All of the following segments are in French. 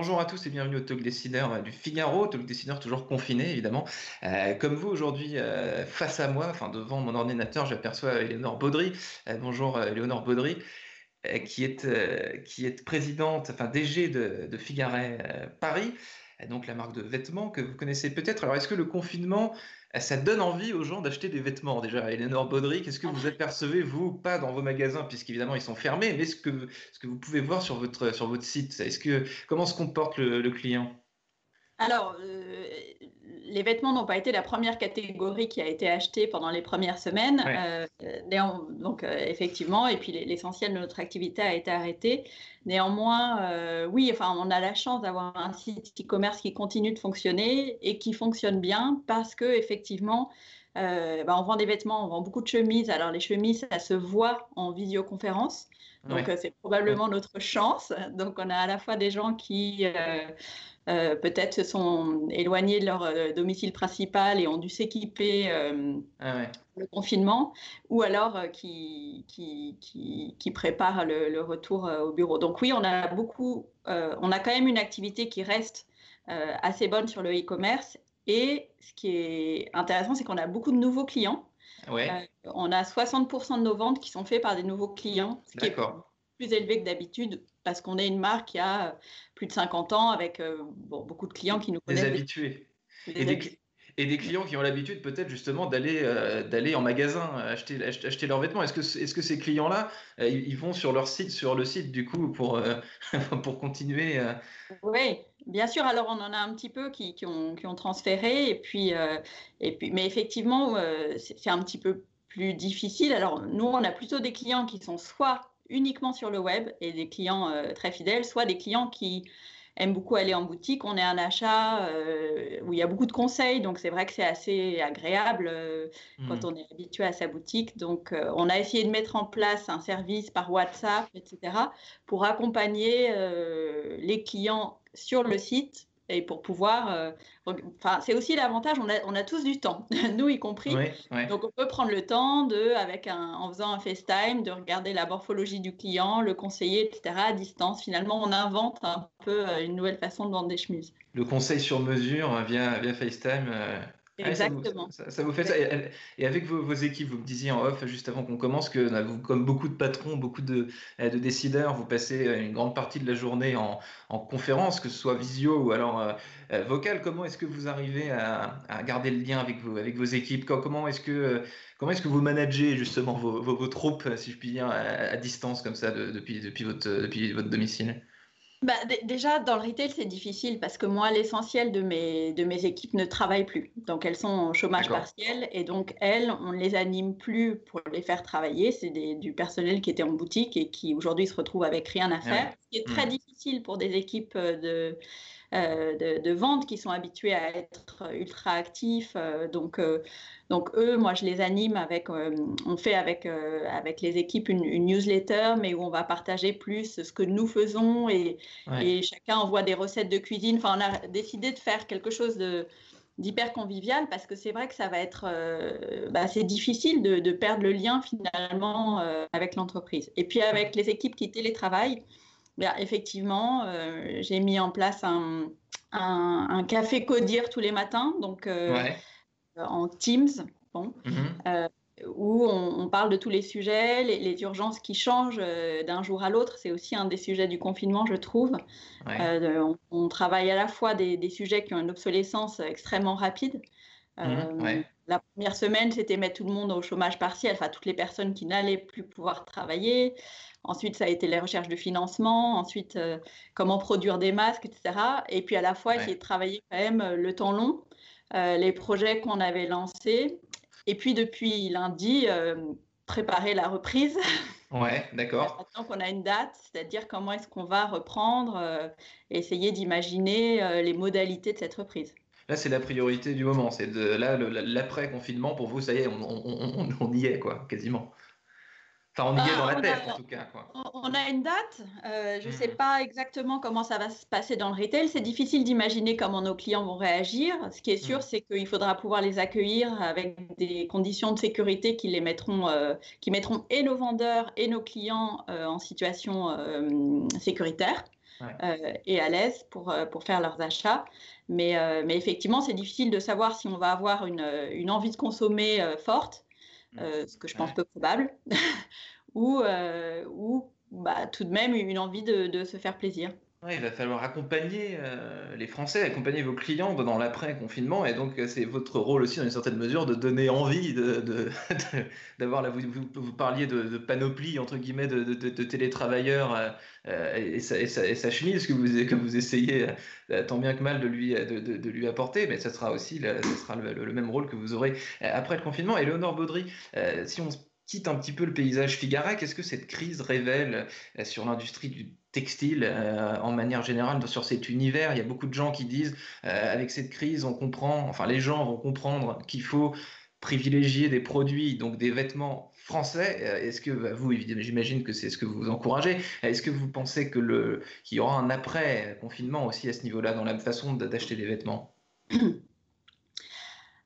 bonjour à tous et bienvenue au Talk Décideur euh, du Figaro, Talk Décideur toujours confiné évidemment. Euh, comme vous aujourd'hui, euh, face à moi, enfin devant mon ordinateur, j'aperçois Éléonore Baudry. bonjour Éléonore Baudry, qui, est, qui est présidente, enfin DG de, de Figaret Paris, donc la marque de vêtements que vous connaissez peut-être. Alors est-ce que le confinement ça donne envie aux gens d'acheter des vêtements? Déjà, Eleanor Baudry, qu'est-ce que vous apercevez, vous, pas dans vos magasins, puisqu'évidemment ils sont fermés, mais ce que, ce que vous pouvez voir sur votre, sur votre site est-ce que, Comment se comporte le, client? Alors, euh, les vêtements n'ont pas été la première catégorie qui a été achetée pendant les premières semaines. Euh, donc, euh, effectivement, et puis l'essentiel de notre activité a été arrêté. Néanmoins, oui, enfin, on a la chance d'avoir un site e-commerce qui continue de fonctionner et qui fonctionne bien parce que, effectivement, bah, on vend des vêtements, on vend beaucoup de chemises. Alors, les chemises, ça se voit en visioconférence. Donc, c'est probablement notre chance. Donc, on a à la fois des gens qui euh, peut-être se sont éloignés de leur euh, domicile principal et ont dû s'équiper euh, ah le confinement, ou alors qui, qui, qui, préparent le, retour au bureau. Donc oui, on a beaucoup, on a quand même une activité qui reste assez bonne sur le e-commerce. Et ce qui est intéressant, c'est qu'on a beaucoup de nouveaux clients. on a 60% de nos ventes qui sont faites par des nouveaux clients, ce qui est plus élevé que d'habitude parce qu'on est une marque qui a plus de 50 ans avec euh, beaucoup de clients qui nous connaissent. Des habitués. et, des, clients qui ont l'habitude peut-être justement d'aller euh, d'aller en magasin acheter, acheter, leurs vêtements. Est-ce que, est-ce que ces clients-là, euh, ils vont sur leur site, sur le site du coup pour, pour continuer Oui, bien sûr. Alors on en a un petit peu qui, qui, ont, qui ont, transféré et puis, et puis mais effectivement c'est un petit peu plus difficile. Alors nous on a plutôt des clients qui sont soit uniquement sur le web et des clients euh, très fidèles, soit des clients qui aiment beaucoup aller en boutique. On est un achat euh, où il y a beaucoup de conseils, donc c'est vrai que c'est assez agréable euh, quand mmh. on est habitué à sa boutique. Donc on a essayé de mettre en place un service par WhatsApp, etc., pour accompagner les clients sur le site et pour pouvoir. Euh, enfin, c'est aussi l'avantage, on a, on a tous du temps, nous y compris. Donc, on peut prendre le temps de, avec un, en faisant un FaceTime, de regarder la morphologie du client, le conseiller, etc. à distance. Finalement, on invente un peu euh, une nouvelle façon de vendre des chemises. Le conseil sur mesure hein, via, via FaceTime. Euh, Exactement. ça, vous, fait ça. Et, avec vos, équipes, vous me disiez en off juste avant qu'on commence que, comme beaucoup de patrons, beaucoup de, de, décideurs, vous passez une grande partie de la journée en, en conférence, que ce soit visio ou alors euh, euh, vocal. Comment est-ce que vous arrivez à, garder le lien avec vos, avec vos équipes? Comment est-ce que, comment est-ce que vous managez justement vos, vos, troupes, si je puis dire, à, distance comme ça depuis, depuis, votre, depuis votre domicile? Bah, déjà, dans le retail, c'est difficile parce que moi, l'essentiel de mes, de mes équipes ne travaille plus. Donc, elles sont en chômage partiel et donc, elles, on ne les anime plus pour les faire travailler. C'est du personnel qui était en boutique et qui aujourd'hui se retrouve avec rien à ah faire. Ce qui est très mmh. difficile pour des équipes de, euh, de, vente qui sont habitués à être ultra actifs. Euh, donc, euh, donc eux, moi, je les anime avec, on fait avec, avec les équipes une, newsletter, mais où on va partager plus ce que nous faisons et, et, chacun envoie des recettes de cuisine. Enfin, on a décidé de faire quelque chose de d'hyper convivial parce que c'est vrai que ça va être bah, c'est difficile de, de, perdre le lien finalement avec l'entreprise. Et puis avec les équipes qui télétravaillent, effectivement, euh, j'ai mis en place un, un, café codir tous les matins, donc euh, en Teams, bon, mhm. euh, où on, parle de tous les sujets, les, urgences qui changent d'un jour à l'autre. C'est aussi un des sujets du confinement, je trouve. On, travaille à la fois des, sujets qui ont une obsolescence extrêmement rapide. Mhm, la première semaine, c'était mettre tout le monde au chômage partiel, enfin toutes les personnes qui n'allaient plus pouvoir travailler. Ensuite, ça a été les recherches de financement. Ensuite, euh, comment produire des masques, etc. Et puis à la fois, essayer de travailler quand même euh, le temps long, euh, les projets qu'on avait lancés. Et puis depuis lundi, préparer la reprise. Ouais, d'accord. Maintenant qu'on a une date, c'est-à-dire comment est-ce qu'on va reprendre, essayer d'imaginer les modalités de cette reprise. Là, c'est la priorité du moment. C'est de là l'après confinement pour vous. Ça y est, on, on, y est quoi, quasiment. Enfin, on y est dans la ah, tête, en tout cas. On a une date. Euh, je ne sais hmm. pas exactement comment ça va se passer dans le retail. C'est difficile d'imaginer comment nos clients vont réagir. Ce qui est sûr, hmm. c'est qu'il faudra pouvoir les accueillir avec des conditions de sécurité qui les mettront, euh, qui mettront et nos vendeurs et nos clients euh, en situation sécuritaire. Et à l'aise pour, pour faire leurs achats. Mais, mais effectivement, c'est difficile de savoir si on va avoir une, une envie de consommer forte euh, ce que je pense peu probable, ou, euh, ou bah, tout de même une envie de, se faire plaisir. Il va falloir accompagner euh, les Français, accompagner vos clients dans l'après-confinement, et donc c'est votre rôle aussi, dans une certaine mesure, de donner envie d'avoir, de, vous, vous, parliez de, panoplie, entre guillemets, de, télétravailleurs et, sa, et, sa, chemise que vous, que vous essayez tant bien que mal de lui, de, lui apporter, mais ça sera aussi ça sera le, même rôle que vous aurez après le confinement. Et Léonore Baudry, si on quitte un petit peu le paysage Figara, qu'est-ce que cette crise révèle euh, sur l'industrie du textile euh, en manière générale sur cet univers Il y a beaucoup de gens qui disent euh, avec cette crise, on comprend, enfin les gens vont comprendre qu'il faut privilégier des produits, donc des vêtements français. Est-ce que bah, vous, j'imagine que c'est ce que vous encouragez. Est-ce que vous pensez qu'il y aura un après confinement aussi à ce niveau-là dans la façon d'acheter des vêtements?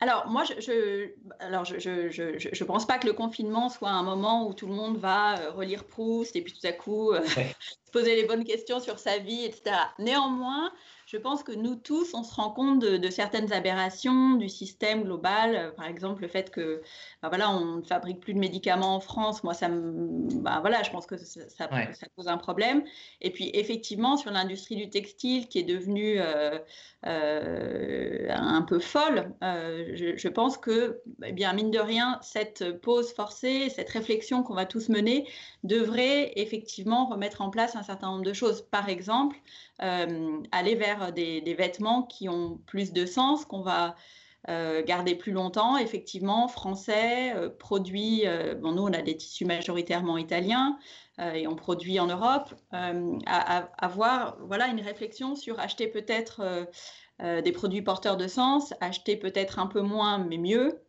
alors, moi, je alors je, je, je, je, pense pas que le confinement soit un moment où tout le monde va euh, relire Proust et puis tout à coup euh, se poser les bonnes questions sur sa vie, etc. Néanmoins, je pense que nous tous, on se rend compte de, certaines aberrations du système global. Euh, par exemple, le fait que, bah voilà, on ne fabrique plus de médicaments en France. Moi, ça bah voilà, je pense que ça, ça, pose un problème. Et puis, effectivement, sur l'industrie du textile qui est devenue euh, euh, un peu folle, je, je, pense que, eh bien, mine de rien, cette pause forcée, cette réflexion qu'on va tous mener, devrait effectivement remettre en place un certain nombre de choses. Par exemple, euh, aller vers des, vêtements qui ont plus de sens, qu'on va euh, garder plus longtemps, effectivement, français, euh, produits, bon, nous on a des tissus majoritairement italiens et on produit en Europe, avoir voilà, une réflexion sur acheter peut-être des produits porteurs de sens, acheter peut-être un peu moins mais mieux,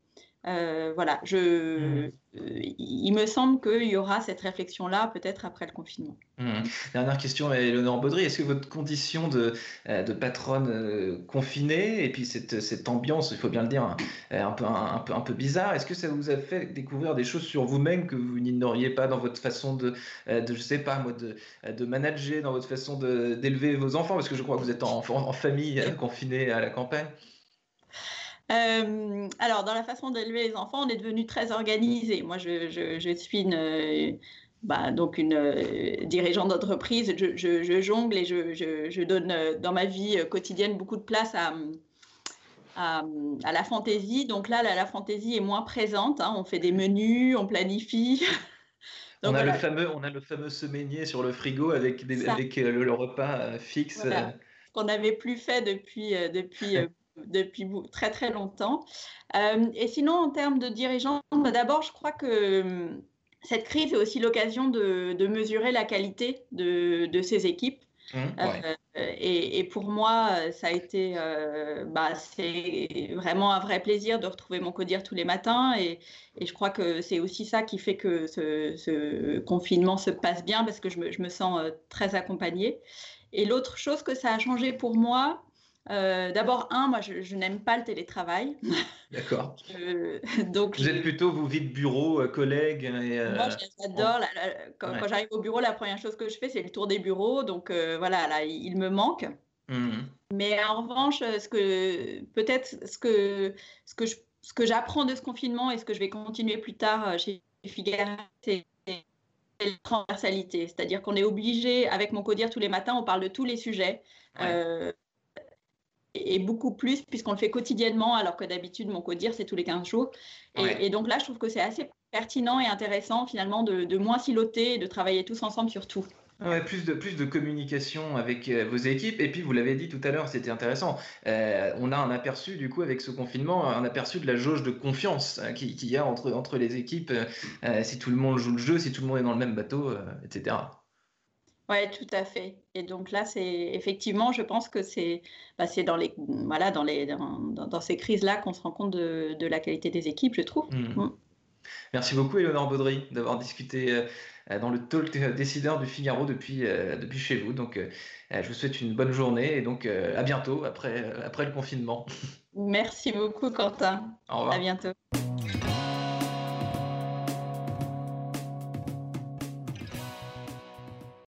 euh, voilà, je, mmh. euh, il me semble qu'il y aura cette réflexion-là peut-être après le confinement. Mmh. Dernière question, Eleonore Baudry. Est-ce que votre condition de, euh, de patronne confinée et puis cette, cette, ambiance, il faut bien le dire, un peu, un, peu, un peu bizarre, est-ce que ça vous a fait découvrir des choses sur vous-même que vous n'ignoriez pas dans votre façon de, de, je sais pas moi, de, de manager, dans votre façon d'élever vos enfants? Parce que je crois que vous êtes en, en famille confinée à la campagne. Euh, alors, dans la façon d'élever les enfants, on est devenu très organisé. Moi, je, suis une, bah, donc une euh, dirigeante d'entreprise. Je, jongle et je, donne euh, dans ma vie quotidienne beaucoup de place à, à, la fantaisie. Donc là, la, fantaisie est moins présente. Hein. On fait des menus, on planifie. on, a le fameux, on a le fameux sur le frigo avec, avec le, repas fixe. qu'on n'avait plus fait depuis, depuis depuis très très longtemps. Euh, et sinon, en termes de dirigeants, bah, d'abord, je crois que hum, cette crise est aussi l'occasion de, mesurer la qualité de, de ces équipes. Mmh, euh, et, pour moi, ça a été, euh, bah, c'est vraiment un vrai plaisir de retrouver mon codir tous les matins. Et, et je crois que c'est aussi ça qui fait que ce, ce, confinement se passe bien parce que je me, je me sens très accompagnée. Et l'autre chose que ça a changé pour moi, euh, d'abord, un, moi, je, n'aime pas le télétravail. D'accord. donc, vous êtes plutôt, vous vite bureau, euh, collègues et, euh, Moi, j'adore. Quand, j'arrive au bureau, la première chose que je fais, c'est le tour des bureaux. Donc, voilà, là, il, me manque. Mmh. Mais en revanche, ce que peut-être ce que ce que ce que j'apprends de ce confinement et ce que je vais continuer plus tard chez Figaro, c'est la transversalité. C'est-à-dire qu'on est obligé, avec mon codir tous les matins, on parle de tous les sujets et beaucoup plus puisqu'on le fait quotidiennement alors que d'habitude mon codir c'est tous les 15 jours. Et, donc là je trouve que c'est assez pertinent et intéressant finalement de, moins siloter et de travailler tous ensemble sur tout. Ouais, plus de plus de communication avec euh, vos équipes et puis vous l'avez dit tout à l'heure c'était intéressant euh, on a un aperçu du coup avec ce confinement un aperçu de la jauge de confiance euh, qu'il qui y a entre entre les équipes si tout le monde joue le jeu si tout le monde est dans le même bateau etc oui, tout à fait. Et donc là, c'est effectivement, je pense que c'est bah, dans, les, voilà, dans, les, dans, dans ces crises-là qu'on se rend compte de, de, la qualité des équipes, je trouve. Mmh. Mmh. Merci beaucoup, Éléonore Baudry, d'avoir discuté dans le talk décideur du Figaro depuis, depuis chez vous. Donc, je vous souhaite une bonne journée et donc à bientôt après, après le confinement. Merci beaucoup, Quentin. Au revoir. À bientôt.